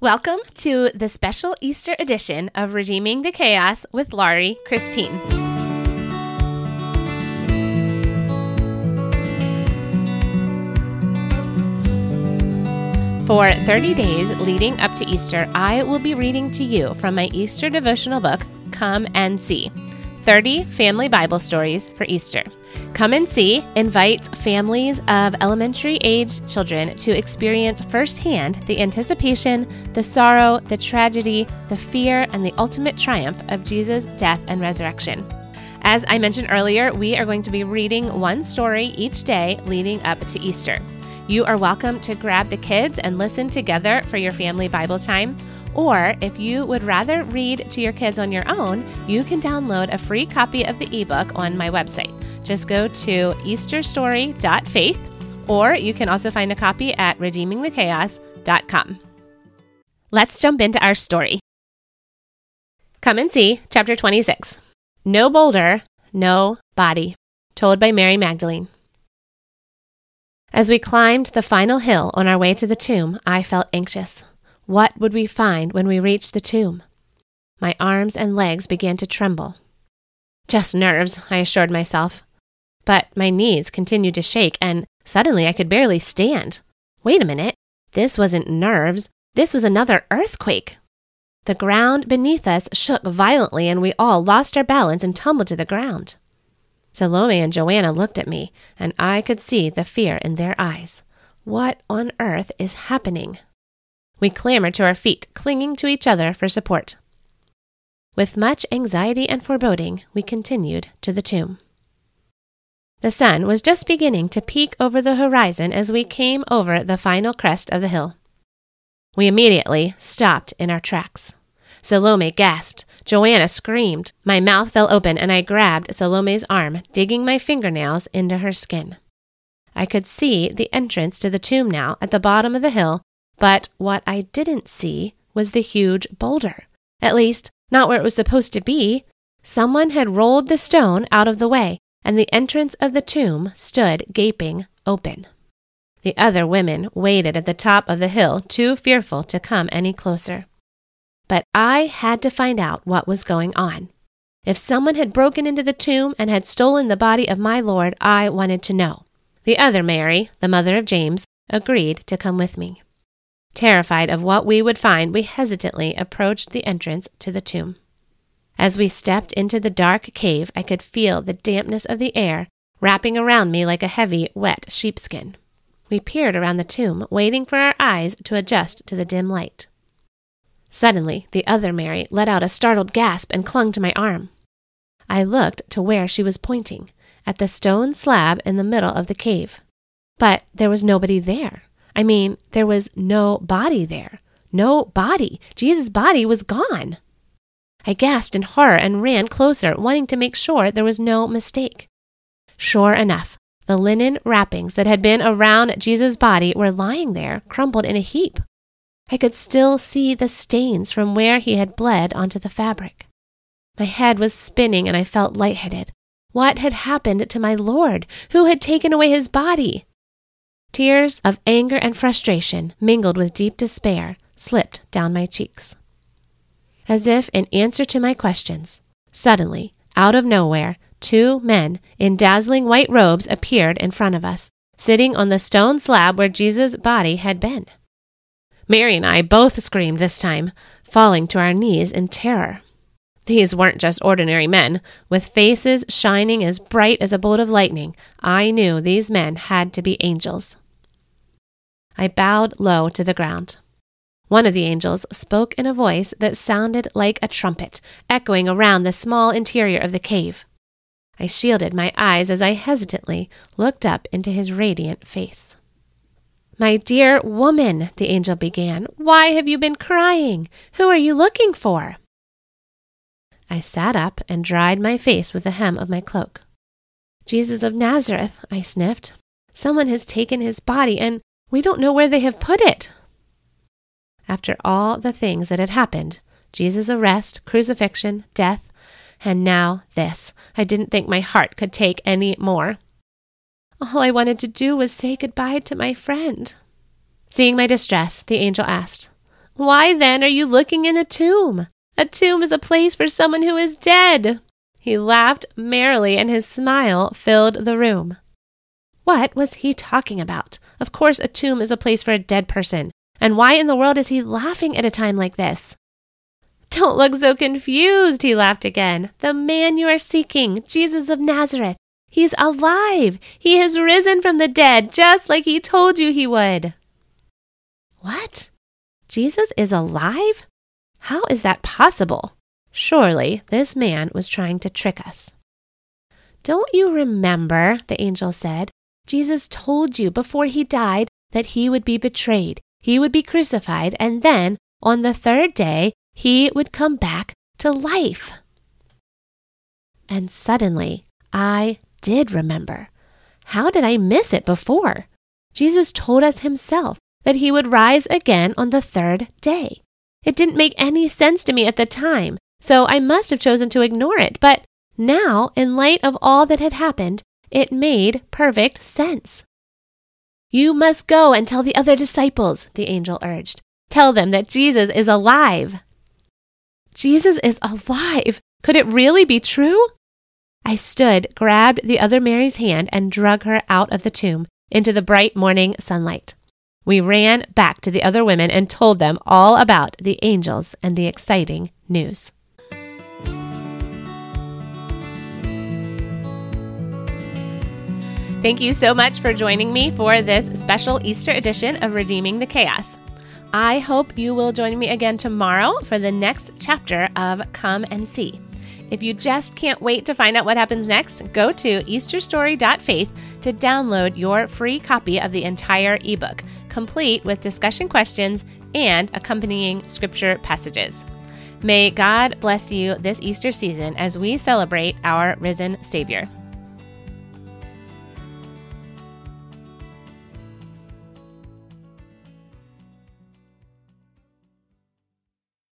Welcome to the special Easter edition of Redeeming the Chaos with Laurie Christine. For 30 days leading up to Easter, I will be reading to you from my Easter devotional book, Come and See 30 Family Bible Stories for Easter. Come and See invites families of elementary age children to experience firsthand the anticipation, the sorrow, the tragedy, the fear, and the ultimate triumph of Jesus' death and resurrection. As I mentioned earlier, we are going to be reading one story each day leading up to Easter. You are welcome to grab the kids and listen together for your family Bible time. Or if you would rather read to your kids on your own, you can download a free copy of the ebook on my website. Just go to easterstory.faith, or you can also find a copy at redeemingthechaos.com. Let's jump into our story. Come and see, chapter 26. No boulder, no body, told by Mary Magdalene. As we climbed the final hill on our way to the tomb, I felt anxious. What would we find when we reached the tomb? My arms and legs began to tremble. Just nerves, I assured myself. But my knees continued to shake, and suddenly I could barely stand. Wait a minute. This wasn't nerves. This was another earthquake. The ground beneath us shook violently, and we all lost our balance and tumbled to the ground. Salome and Joanna looked at me, and I could see the fear in their eyes. What on earth is happening? We clambered to our feet, clinging to each other for support. With much anxiety and foreboding, we continued to the tomb. The sun was just beginning to peek over the horizon as we came over the final crest of the hill. We immediately stopped in our tracks. Salome gasped. Joanna screamed. My mouth fell open and I grabbed Salome's arm, digging my fingernails into her skin. I could see the entrance to the tomb now at the bottom of the hill, but what I didn't see was the huge boulder. At least, not where it was supposed to be. Someone had rolled the stone out of the way, and the entrance of the tomb stood gaping open. The other women waited at the top of the hill, too fearful to come any closer. But I had to find out what was going on. If someone had broken into the tomb and had stolen the body of my Lord, I wanted to know. The other Mary, the mother of James, agreed to come with me. Terrified of what we would find, we hesitantly approached the entrance to the tomb. As we stepped into the dark cave, I could feel the dampness of the air wrapping around me like a heavy, wet sheepskin. We peered around the tomb, waiting for our eyes to adjust to the dim light. Suddenly, the other Mary let out a startled gasp and clung to my arm. I looked to where she was pointing, at the stone slab in the middle of the cave. But there was nobody there. I mean, there was no body there. No body. Jesus' body was gone. I gasped in horror and ran closer, wanting to make sure there was no mistake. Sure enough, the linen wrappings that had been around Jesus' body were lying there, crumpled in a heap. I could still see the stains from where he had bled onto the fabric. My head was spinning and I felt lightheaded. What had happened to my Lord? Who had taken away his body? Tears of anger and frustration, mingled with deep despair, slipped down my cheeks. As if in answer to my questions, suddenly, out of nowhere, two men in dazzling white robes appeared in front of us, sitting on the stone slab where Jesus' body had been. Mary and I both screamed this time, falling to our knees in terror. These weren't just ordinary men. With faces shining as bright as a bolt of lightning, I knew these men had to be angels. I bowed low to the ground. One of the angels spoke in a voice that sounded like a trumpet, echoing around the small interior of the cave. I shielded my eyes as I hesitantly looked up into his radiant face. My dear woman, the angel began, why have you been crying? Who are you looking for? I sat up and dried my face with the hem of my cloak. Jesus of Nazareth, I sniffed. Someone has taken his body, and we don't know where they have put it. After all the things that had happened Jesus' arrest, crucifixion, death, and now this I didn't think my heart could take any more. All I wanted to do was say goodbye to my friend. Seeing my distress, the angel asked, Why then are you looking in a tomb? A tomb is a place for someone who is dead. He laughed merrily, and his smile filled the room. What was he talking about? Of course, a tomb is a place for a dead person. And why in the world is he laughing at a time like this? Don't look so confused, he laughed again. The man you are seeking, Jesus of Nazareth, he's alive. He has risen from the dead, just like he told you he would. What? Jesus is alive? How is that possible? Surely this man was trying to trick us. Don't you remember, the angel said, Jesus told you before he died that he would be betrayed, he would be crucified, and then on the third day he would come back to life. And suddenly I did remember. How did I miss it before? Jesus told us himself that he would rise again on the third day. It didn't make any sense to me at the time, so I must have chosen to ignore it. But now, in light of all that had happened, it made perfect sense. You must go and tell the other disciples, the angel urged. Tell them that Jesus is alive. Jesus is alive. Could it really be true? I stood, grabbed the other Mary's hand, and drug her out of the tomb into the bright morning sunlight. We ran back to the other women and told them all about the angels and the exciting news. Thank you so much for joining me for this special Easter edition of Redeeming the Chaos. I hope you will join me again tomorrow for the next chapter of Come and See. If you just can't wait to find out what happens next, go to easterstory.faith to download your free copy of the entire ebook, complete with discussion questions and accompanying scripture passages. May God bless you this Easter season as we celebrate our risen Savior.